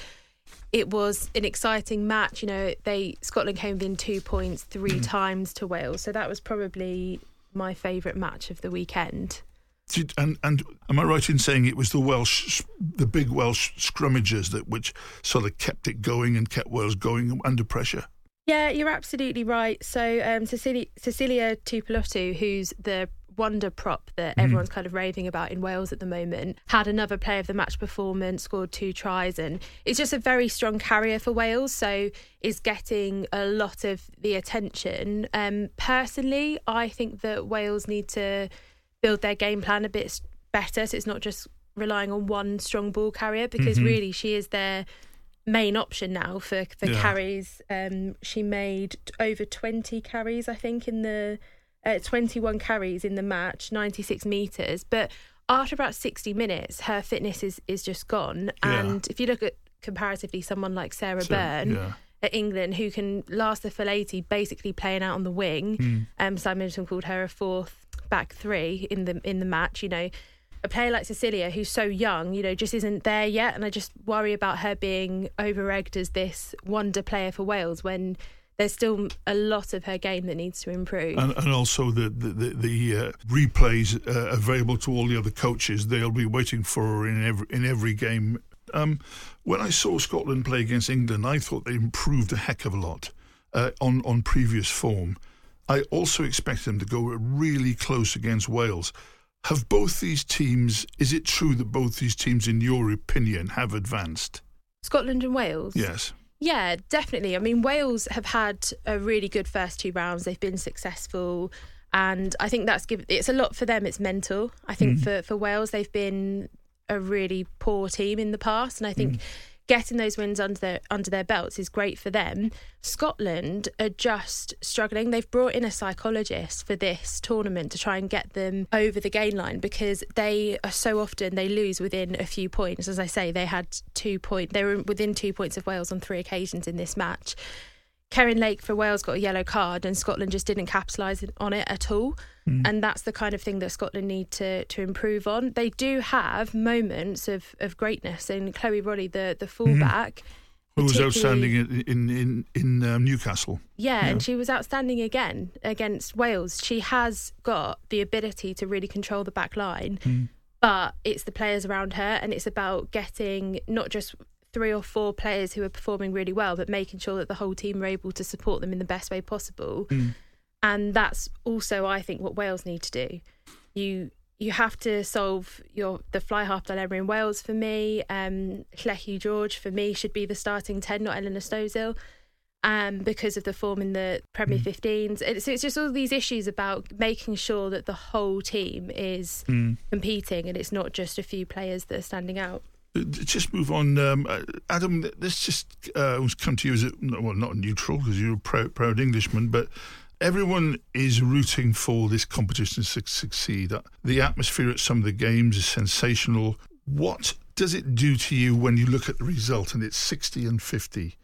It was an exciting match. You know, they Scotland came within two points three mm. times to Wales, so that was probably my favourite match of the weekend. Did, and and am I right in saying it was the Welsh, the big Welsh scrummages that which sort of kept it going and kept Wales going under pressure? Yeah, you're absolutely right. So um, Sisilia, Sisilia Tuipulotu, who's the wonder prop that mm. everyone's kind of raving about in Wales at the moment. Had another play of the match performance, scored two tries, and it's just a very strong carrier for Wales. So is getting a lot of the attention. Um, personally, I think that Wales need to build their game plan a bit better. So it's not just relying on one strong ball carrier because mm-hmm. really she is their main option now for for yeah. carries. Um, she made over twenty carries, I think, in the uh, 21 carries in the match, 96 meters. But after about 60 minutes, her fitness is, is just gone. Yeah. And if you look at comparatively someone like Sarah so, Bern yeah. at England, who can last the full 80, basically playing out on the wing, mm. um, Simon Middleton called her a fourth back three in the in the match. You know, a player like Sisilia, who's so young, you know, just isn't there yet. And I just worry about her being over egged as this wonder player for Wales when there's still a lot of her game that needs to improve. And, and also the the, the, the uh, replays uh, available to all the other coaches. They'll be waiting for her in every in every game. Um, when I saw Scotland play against England, I thought they improved a heck of a lot uh, on on previous form. I also expect them to go really close against Wales. Have both these teams? Is it true that both these teams, in your opinion, have advanced? Scotland and Wales. Yes. Yeah, definitely. I mean, Wales have had a really good first two rounds. They've been successful, and I think that's given. It's a lot for them. It's mental. I think mm. for for Wales, they've been a really poor team in the past, and I think. Mm getting those wins under their under their belts is great for them. Scotland are just struggling. They've brought in a psychologist for this tournament to try and get them over the gain line because they are so often they lose within a few points. As I say, they had two point they were within two points of Wales on three occasions in this match. Kerin Lake for Wales got a yellow card and Scotland just didn't capitalise on it at all. Mm. And that's the kind of thing that Scotland need to to improve on. They do have moments of, of greatness. And Chloe Rollie, the, the mm-hmm. fullback, mm. Who was outstanding in in in, in um, Newcastle? Yeah, yeah, and she was outstanding again against Wales. She has got the ability to really control the back line, mm. but it's the players around her, and it's about getting not just three or four players who are performing really well, but making sure that the whole team are able to support them in the best way possible. Mm and that's also I think what Wales need to do. You you have to solve your the fly half dilemma in Wales for me. Um, Lleucu George for me should be the starting ten, not Elinor Snowsill, um, because of the form in the Premier mm. 15s. It's, it's just all these issues about making sure that the whole team is mm. competing and it's not just a few players that are standing out. Uh, just move on, um, uh, Adam. Let's just uh, come to you as a, well, not neutral because you're a proud, proud Englishman, but everyone is rooting for this competition to succeed. The atmosphere at some of the games is sensational. What does it do to you when you look at the result and it's 60 and 50?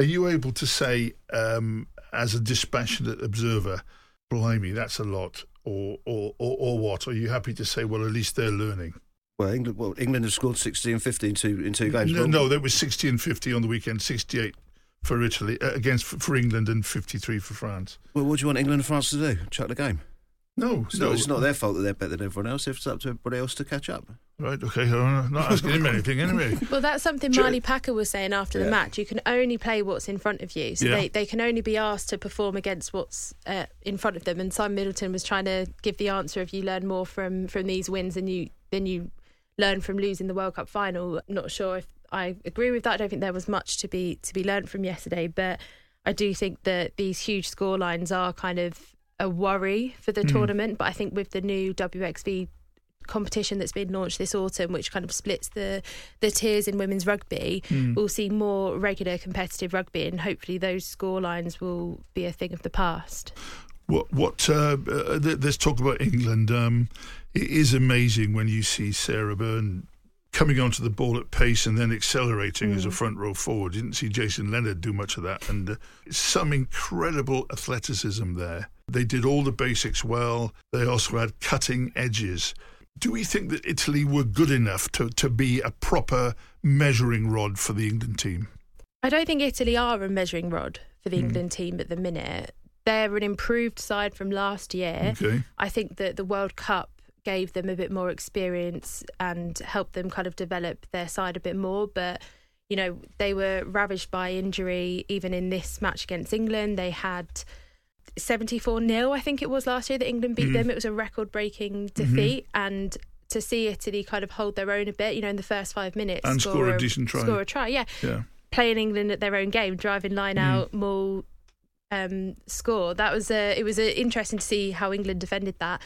Are you able to say, um, as a dispassionate observer, blimey, that's a lot, or, or, or, or what? Are you happy to say, well, at least they're learning? Well, England, well, England has scored 60 and 50 in two, in two games. No, no, there was 60 and 50 on the weekend, 68 for Italy uh, against for England and 53 for France. Well, what do you want England and France to do? Chuck the game? No, it's no, not, it's not their fault that they're better than everyone else. If it's up to everybody else to catch up. Right, okay, I'm not asking him anything anyway. (laughs) Well, that's something Marlie Packer was saying after yeah. the match. You can only play what's in front of you. So yeah. they, they can only be asked to perform against what's uh, in front of them. And Simon Middleton was trying to give the answer of you learn more from, from these wins than you, than you learn from losing the World Cup final. Not sure if I agree with that. I don't think there was much to be to be learned from yesterday, but I do think that these huge score lines are kind of a worry for the mm. tournament. But I think with the new WXV competition that's been launched this autumn, which kind of splits the the tiers in women's rugby, mm. we'll see more regular competitive rugby, and hopefully those score lines will be a thing of the past. What what uh, uh, let's talk about England. Um, it is amazing when you see Sarah Bern coming onto the ball at pace and then accelerating mm. as a mm. front row forward. You didn't see Jason Leonard do much of that, and uh, some incredible athleticism there. They did all the basics well. They also had cutting edges. Do we think that Italy were good enough to, to be a proper measuring rod for the England team? I don't think Italy are a measuring rod for the mm. England team at the minute. They're an improved side from last year. Okay. I think that the World Cup gave them a bit more experience and helped them kind of develop their side a bit more. But you know, they were ravaged by injury even in this match against England. They had 74 0, I think it was last year that England beat mm-hmm. them. It was a record breaking defeat. Mm-hmm. And to see Italy kind of hold their own a bit, you know, in the first five minutes and score, score a, decent try. Score a try, yeah. Yeah. Playing England at their own game, driving line mm. out, Maul um, score. That was a, it was a, interesting to see how England defended that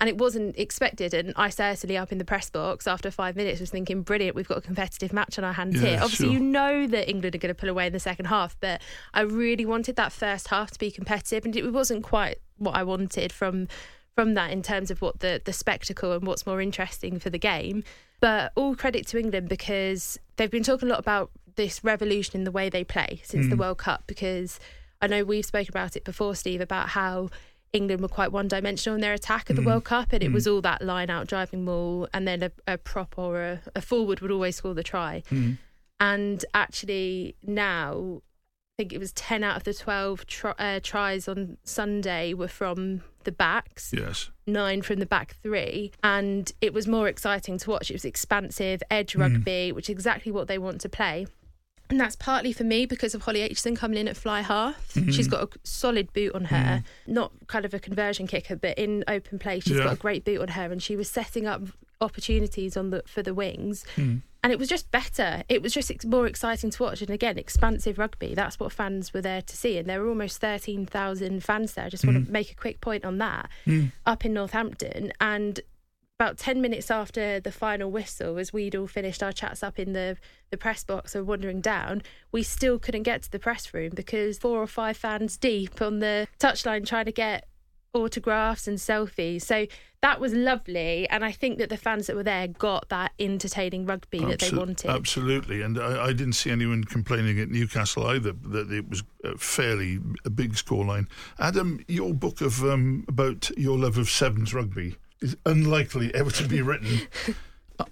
and it wasn't expected. And I certainly up in the press box after five minutes was thinking, brilliant, we've got a competitive match on our hands yeah, here. Obviously, sure. you know that England are going to pull away in the second half, but I really wanted that first half to be competitive, and it wasn't quite what I wanted from from that in terms of what the the spectacle and what's more interesting for the game. But all credit to England because they've been talking a lot about this revolution in the way they play since mm. the World Cup because I know we've spoken about it before, Steve, about how England were quite one dimensional in their attack at the mm. World Cup, and it mm. was all that line out driving maul, and then a, a prop or a, a, forward would always score the try. Mm. And actually, now I think it was 10 out of the 12 tri- uh, tries on Sunday were from the backs. Yes. Nine from the back three. And it was more exciting to watch. It was expansive, edge mm. rugby, which is exactly what they want to play. And that's partly for me because of Holly Aitchison coming in at fly half. Mm-hmm. She's got a solid boot on her, mm. not kind of a conversion kicker, but in open play, she's yeah. got a great boot on her, and she was setting up opportunities on the for the wings. Mm. And it was just better. It was just more exciting to watch. And again, expansive rugby. That's what fans were there to see. And there were almost 13,000 fans there. I just mm. want to make a quick point on that mm. up in Northampton. And about 10 minutes after the final whistle, as we'd all finished our chats up in the, the press box or wandering down, we still couldn't get to the press room because four or five fans deep on the touchline trying to get autographs and selfies. So that was lovely. And I think that the fans that were there got that entertaining rugby Absol- that they wanted. Absolutely. And I, I, didn't see anyone complaining at Newcastle either that it was a fairly a big scoreline. Adam, your book of um, about your love of sevens rugby is unlikely ever to be (laughs) written.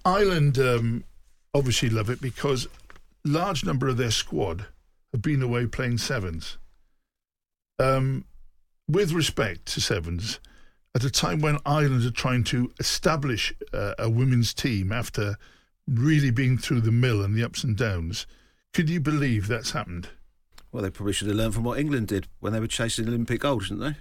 Ireland um, obviously love it because large number of their squad have been away playing sevens. Um, with respect to sevens, at a time when Ireland are trying to establish uh, a women's team after really being through the mill and the ups and downs, could you believe that's happened? Well, they probably should have learned from what England did when they were chasing Olympic gold, shouldn't they?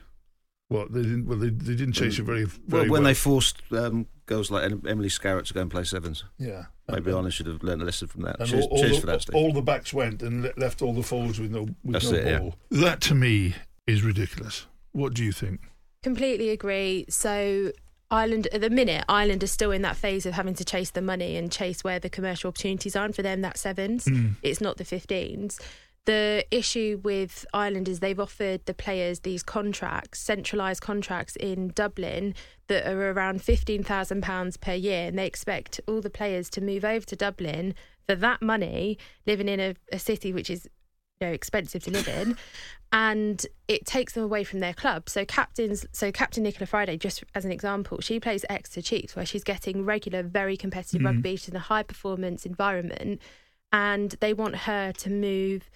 What they didn't? Well, they, they didn't chase it very, very well. When well. they forced um, girls like Emily Scarratt to go and play sevens, yeah, maybe Ireland should have learned a lesson from that. And cheers, all, all the, for that, Steve. All the backs went and left all the forwards with no with That's no it, ball. Yeah. That to me is ridiculous. What do you think? Completely agree. So Ireland at the minute, Ireland is still in that phase of having to chase the money and chase where the commercial opportunities are. And for them, that's sevens. Mm. It's not the 15s. The issue with Ireland is they've offered the players these contracts, centralised contracts in Dublin that are around £15,000 per year. And they expect all the players to move over to Dublin for that money, living in a, a city which is you know, expensive to live in, and it takes them away from their club. So captains, so Captain Nichola Fryday, just as an example, she plays Exeter Chiefs, where she's getting regular, very competitive mm-hmm. rugby in a high performance environment, and they want her to move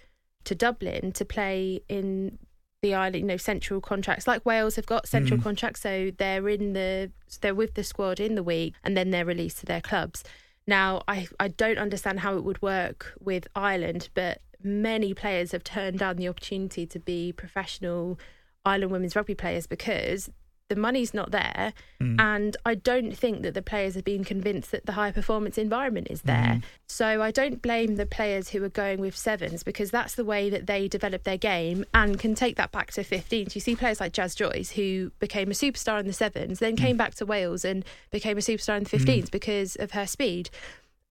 to Dublin to play in the island, you know, central contracts. Like Wales have got central mm. contracts, so they're in the they're with the squad in the week, and then they're released to their clubs. Now, I I don't understand how it would work with Ireland, but many players have turned down the opportunity to be professional Ireland women's rugby players because the money's not there. Mm. And I don't think that the players have been convinced that the high performance environment is there. Mm. So I don't blame the players who are going with sevens because that's the way that they develop their game and can take that back to 15s. You see players like Jazz Joyce who became a superstar in the sevens, then came mm. back to Wales and became a superstar in the 15s mm. because of her speed.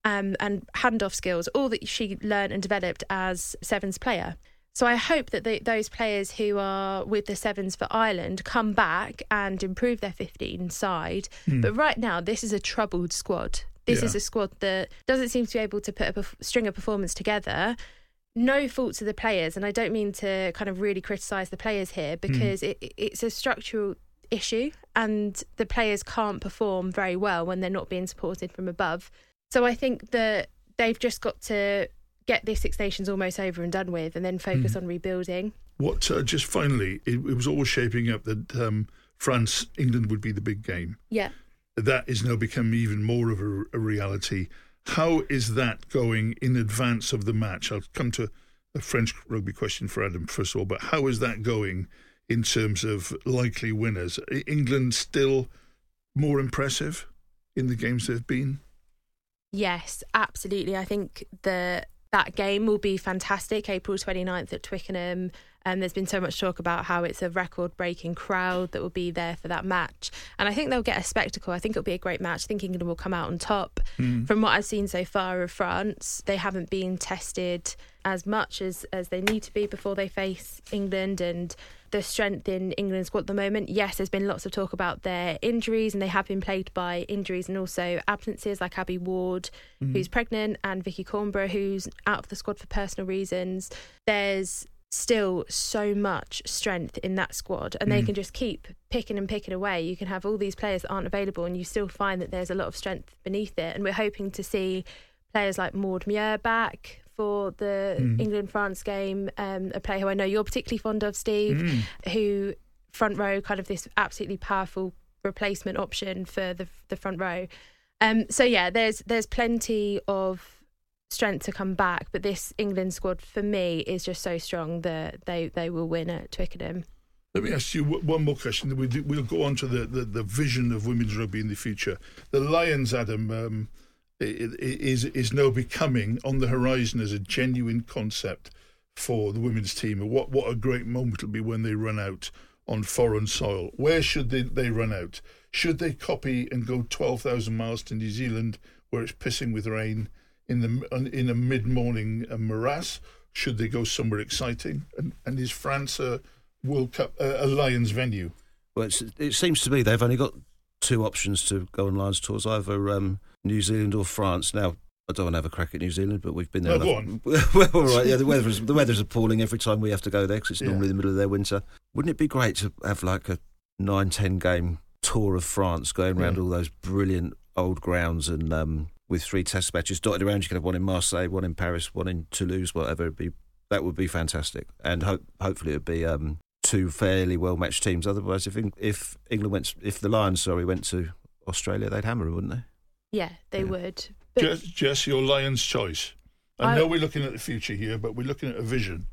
Um, and handoff skills, all that she learned and developed as sevens player. So I hope that the, those players who are with the sevens for Ireland come back and improve their 15 side. Mm. But right now, this is a troubled squad. This yeah. is a squad that doesn't seem to be able to put a string of performance together. No faults of the players, and I don't mean to kind of really criticise the players here hmm. because mm. it, it's a structural issue, and the players can't perform very well when they're not being supported from above. So I think that they've just got to get this Six Nations almost over and done with, and then focus mm. on rebuilding. What uh, just finally, it, it, was always shaping up that um, France England would be the big game. Yeah, that is now become even more of a, a, reality. How is that going in advance of the match? I'll come to a French rugby question for Adam first of all, but how is that going in terms of likely winners? England still more impressive in the games they've been. Yes, absolutely. I think the that game will be fantastic. April 29th at Twickenham. And um, there's been so much talk about how it's a record breaking crowd that will be there for that match. And I think they'll get a spectacle. I think it'll be a great match. I think England will come out on top. Mm. From what I've seen so far of France, they haven't been tested as much as, as they need to be before they face England. And the strength in England's squad at the moment. Yes, there's been lots of talk about their injuries, and they have been plagued by injuries and also absences, like Abbie Ward, mm-hmm. who's pregnant, and Vickii Cornborough, who's out of the squad for personal reasons. There's still so much strength in that squad and they Mm. can just keep picking and picking away. You can have all these players that aren't available and you still find that there's a lot of strength beneath it. And we're hoping to see players like Maud Muir back for the Mm. England France game, um, a player who I know you're particularly fond of, Steve, Mm. who front row, kind of this absolutely powerful replacement option for the the front row. Um, so yeah, there's there's plenty of strength to come back, but this England squad for me is just so strong that they they will win at Twickenham. Let me ask you one more question. Then we do, we'll go on to the, the, the vision of women's rugby in the future. The Lions, Adam, um, i- i- is is now becoming on the horizon as a genuine concept for the women's team. What what a great moment it'll be when they run out on foreign soil. Where should they, they run out? Should they copy and go twelve thousand miles to New Zealand, where it's pissing with rain in the in a mid morning morass? Should they go somewhere exciting? And and is France a World Cup uh, a Lions venue? Well, it seems to me they've only got two options to go on Lions tours, either um, New Zealand or France. Now, I don't want to have a crack at New Zealand, but we've been there. Oh, go (laughs) well, all right, yeah, the weather's the weather's appalling every time we have to go there because it's Yeah. normally the middle of their winter. Wouldn't it be great to have like a nine, ten game tour of France, going around Yeah. all those brilliant old grounds and um, with three test matches dotted around? You could have one in Marseille, one in Paris, one in Toulouse, whatever. It'd be that would be fantastic, and hope hopefully it'd be um, two fairly well matched teams. Otherwise, if if England went, if the Lions, sorry, went to Australia, they'd hammer them, wouldn't they? Yeah, they Yeah. would. But Jess, Jess, your Lions choice. I I- know we're looking at the future here, but we're looking at a vision.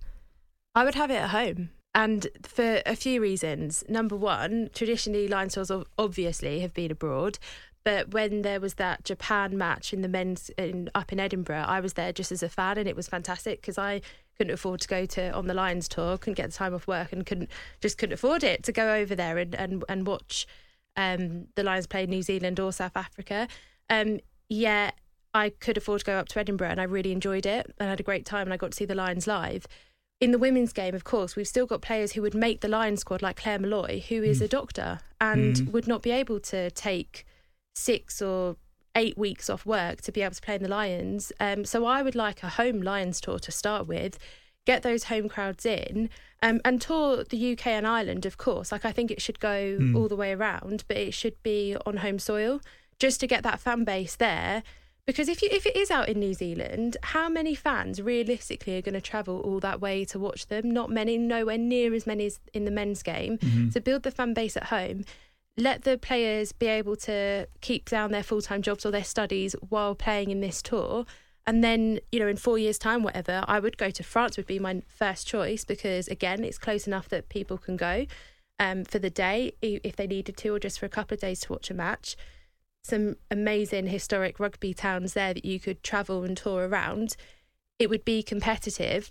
I would have it at home. And for a few reasons. Number one, traditionally, Lions tours obviously have been abroad. But when there was that Japan match in the men's in, up in Edinburgh, I was there just as a fan, and it was fantastic because I couldn't afford to go to on the Lions tour, couldn't get the time off work, and couldn't just couldn't afford it to go over there and and, and watch um, the Lions play New Zealand or South Africa. Um, yeah, I could afford to go up to Edinburgh, and I really enjoyed it, and had a great time, and I got to see the Lions live in the women's game, of course, we've still got players who would make the Lions squad, like Claire Molloy, who is a doctor and Mm. would not be able to take six or eight weeks off work to be able to play in the Lions. Um, so I would like a home Lions tour to start with, get those home crowds in, um, and tour the UK and Ireland, of course. Like I think it should go Mm. all the way around, but it should be on home soil just to get that fan base there. Because if you if it is out in New Zealand, how many fans realistically are going to travel all that way to watch them? Not many, nowhere near as many as in the men's game. So build the fan base at home. Let the players be able to keep down their full time jobs or their studies while playing in this tour. And then, you know, in four years' time, whatever, I would go to France, would be my first choice because, again, it's close enough that people can go um, for the day if they needed to, or just for a couple of days to watch a match some amazing historic rugby towns there that you could travel and tour around, it would be competitive.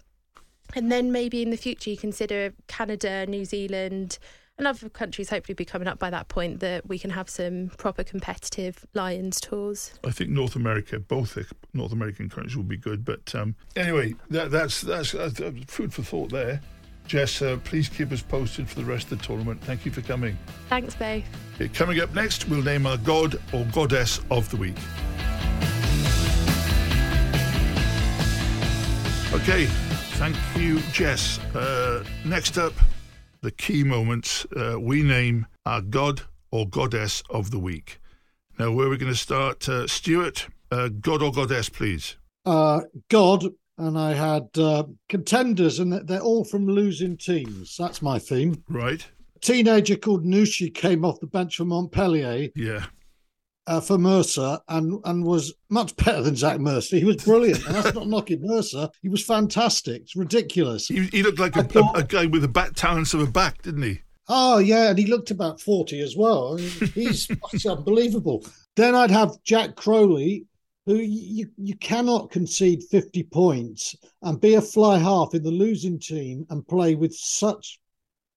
And then maybe in the future you consider Canada, New Zealand, and other countries hopefully be coming up by that point that we can have some proper competitive Lions tours. I think North America, both the North American countries will be good. But um, anyway, that, that's, that's that's uh, food for thought there. Jess, uh, please keep us posted for the rest of the tournament. Thank you for coming. Thanks, both. Coming up next, we'll name our god or goddess of the week. Okay, thank you, Jess. Uh, next up, the key moments. Uh, we name our god or goddess of the week. Now, where are we going to start? Uh, Stuart, uh, god or goddess, please. Uh, God, and I had uh, contenders, and they're all from losing teams. That's my theme. Right? teenager called Nouchi came off the bench for Montpellier Yeah. Uh, for Mercer and and was much better than Zach Mercer. He was brilliant. and that's not (laughs) knocking Mercer. He was fantastic. It's ridiculous. He, he looked like a, thought- a, guy with the bat talents of a back, didn't he? Oh yeah, and he looked about forty as well. He's (laughs) unbelievable. Then I'd have Jack Crowley, who you you cannot concede fifty points and be a fly half in the losing team and play with such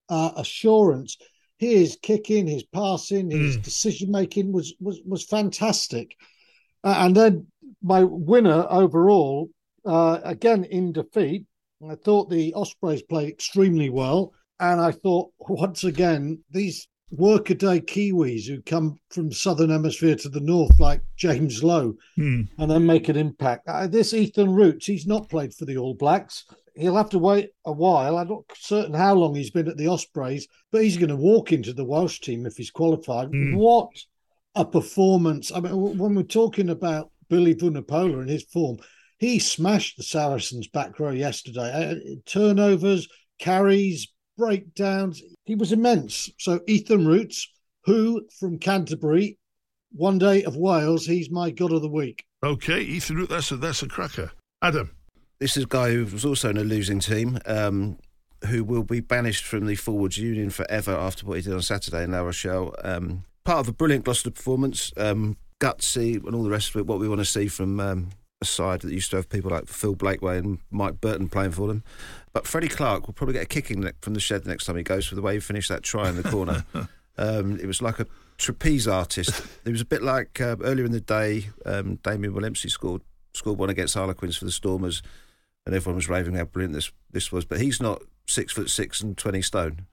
uh, assurance. His kicking, his passing, his Mm. decision making was was was fantastic. Uh, and then my winner overall, uh, again in defeat, I thought the Ospreys played extremely well. And I thought, (laughs) once again, these workaday Kiwis who come from southern hemisphere to the north, like James Lowe, Hmm. and then make an impact. Uh, this Ethan Roots, he's not played for the All Blacks. He'll have to wait a while. I'm not certain how long he's been at the Ospreys, but he's going to walk into the Welsh team if he's qualified. Mm. What a performance! I mean, when we're talking about Billy Vunipola and his form, he smashed the Saracens back row yesterday. Uh, turnovers, carries, breakdowns. He was immense. So Ethan Roots, who from Canterbury, one day of Wales, he's my god of the week. Okay, Ethan Roots, that's a that's a cracker. Adam. This is a guy who was also in a losing team, um, who will be banished from the Forwards Union forever after what he did on Saturday in La Rochelle. Um, part of a brilliant Gloucester performance, um, gutsy, and all the rest of it. What we want to see from um, a side that used to have people like Phil Blakeway and Mike Burton playing for them. But Freddie Clark will probably get a kicking from the shed next time he goes for the way he finished that try in the corner. (laughs) um, it was like a trapeze artist. It was a bit like uh, earlier in the day, um, Damian Willemse scored scored one against Harlequins for the Stormers and everyone was raving how brilliant this this was. But he's not six foot six and twenty stone.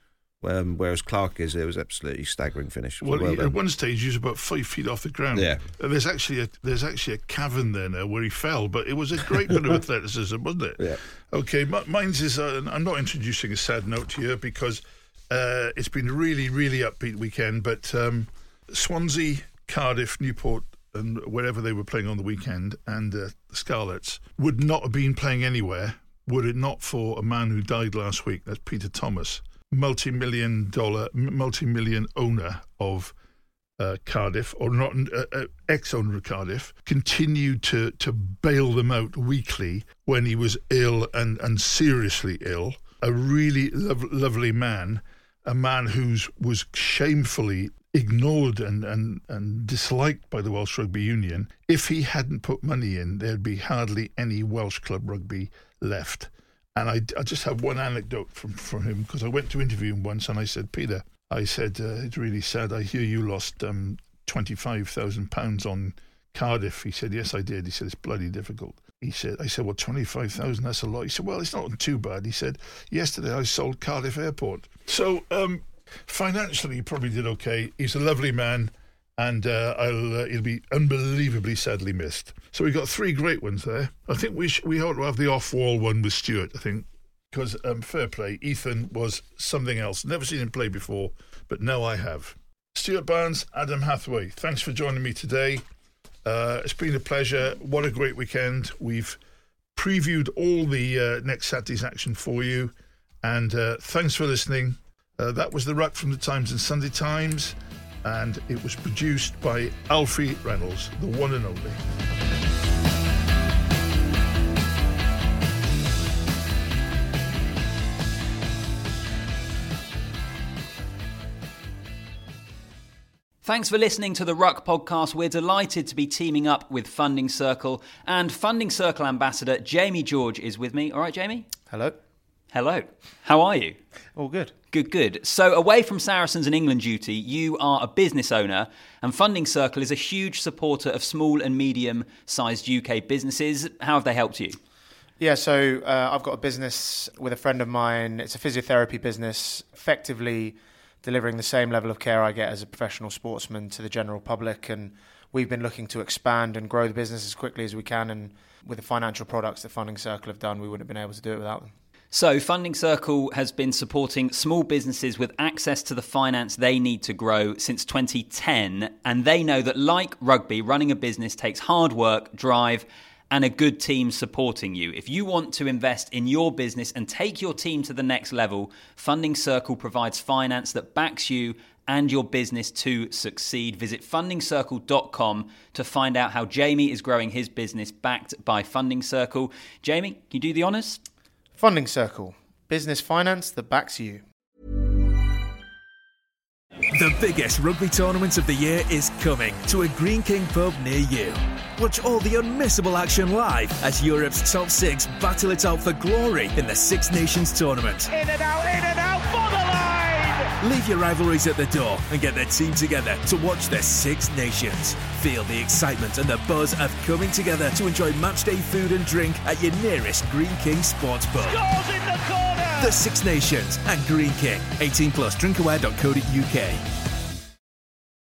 Um, whereas Clark is, it was absolutely staggering finish. Well, well at one stage he was about five feet off the ground. Yeah, uh, there's actually a there's actually a cavern there now where he fell, but it was a great bit of (laughs) athleticism, wasn't it? Yeah. Okay, mine's is. Uh, I'm not introducing a sad note here because uh, it's been a really really upbeat weekend, but um, Swansea, Cardiff, Newport, and wherever they were playing on the weekend, and uh, the Scarlets would not have been playing anywhere were it not for a man who died last week. That's Peter Thomas, multi-million dollar, multi-million owner of uh, Cardiff, or not uh, uh, ex-owner of Cardiff, continued to to bail them out weekly when he was ill and and seriously ill. A really lovely man, a man who was shamefully ignored and, and, and disliked by the Welsh Rugby Union. If he hadn't put money in, there'd be hardly any Welsh club rugby left. And I, I just have one anecdote from, from him because I went to interview him once and I said, Peter, I said, uh, it's really sad. I hear you lost um, £25,000 on Cardiff. He said, yes, I did. He said, it's bloody difficult. He said, I said, well, 25,000, that's a lot. He said, well, it's not too bad. He said, yesterday I sold Cardiff Airport. So, um, Financially, he probably did okay. He's a lovely man, and uh, uh, he'll be unbelievably sadly missed. So we've got three great ones there. I think we sh- we ought to have the off-wall one with Stuart. I think because um, fair play, Ethan was something else. Never seen him play before, but now I have. Stuart Barnes, Adam Hathaway, thanks for joining me today. Uh, it's been a pleasure. What a great weekend. We've previewed all the uh, next Saturday's action for you. And uh, thanks for listening. Uh, that was The Ruck from the Times and Sunday Times, and it was produced by Alfie Reynolds, the one and only. Thanks for listening to the Ruck podcast. We're delighted to be teaming up with Funding Circle, and Funding Circle ambassador Jamie George is with me. All right, Jamie? Hello. Hello. How are you? All good. Good, good. So, away from Saracens and England duty, you are a business owner, and Funding Circle is a huge supporter of small and medium sized UK businesses. How have they helped you? Yeah, so uh, I've got a business with a friend of mine. It's a physiotherapy business, effectively delivering the same level of care I get as a professional sportsman to the general public. And we've been looking to expand and grow the business as quickly as we can. And with the financial products that Funding Circle have done, we wouldn't have been able to do it without them. So, Funding Circle has been supporting small businesses with access to the finance they need to grow since 2010. And they know that, like rugby, running a business takes hard work, drive, and a good team supporting you. If you want to invest in your business and take your team to the next level, Funding Circle provides finance that backs you and your business to succeed. Visit fundingcircle.com to find out how Jamie is growing his business backed by Funding Circle. Jamie, can you do the honors? Funding Circle, business finance that backs you. The biggest rugby tournament of the year is coming to a Greene King pub near you. Watch all the unmissable action live as Europe's top six battle it out for glory in the Six Nations tournament. In and out, in and out for the line! Leave your rivalries at the door and get the team together to watch the Six Nations. Feel the excitement and the buzz of coming together to enjoy matchday food and drink at your nearest Greene King sports pub. In the corner! The Six Nations and Greene King. 18 plus drinkaware.co.uk.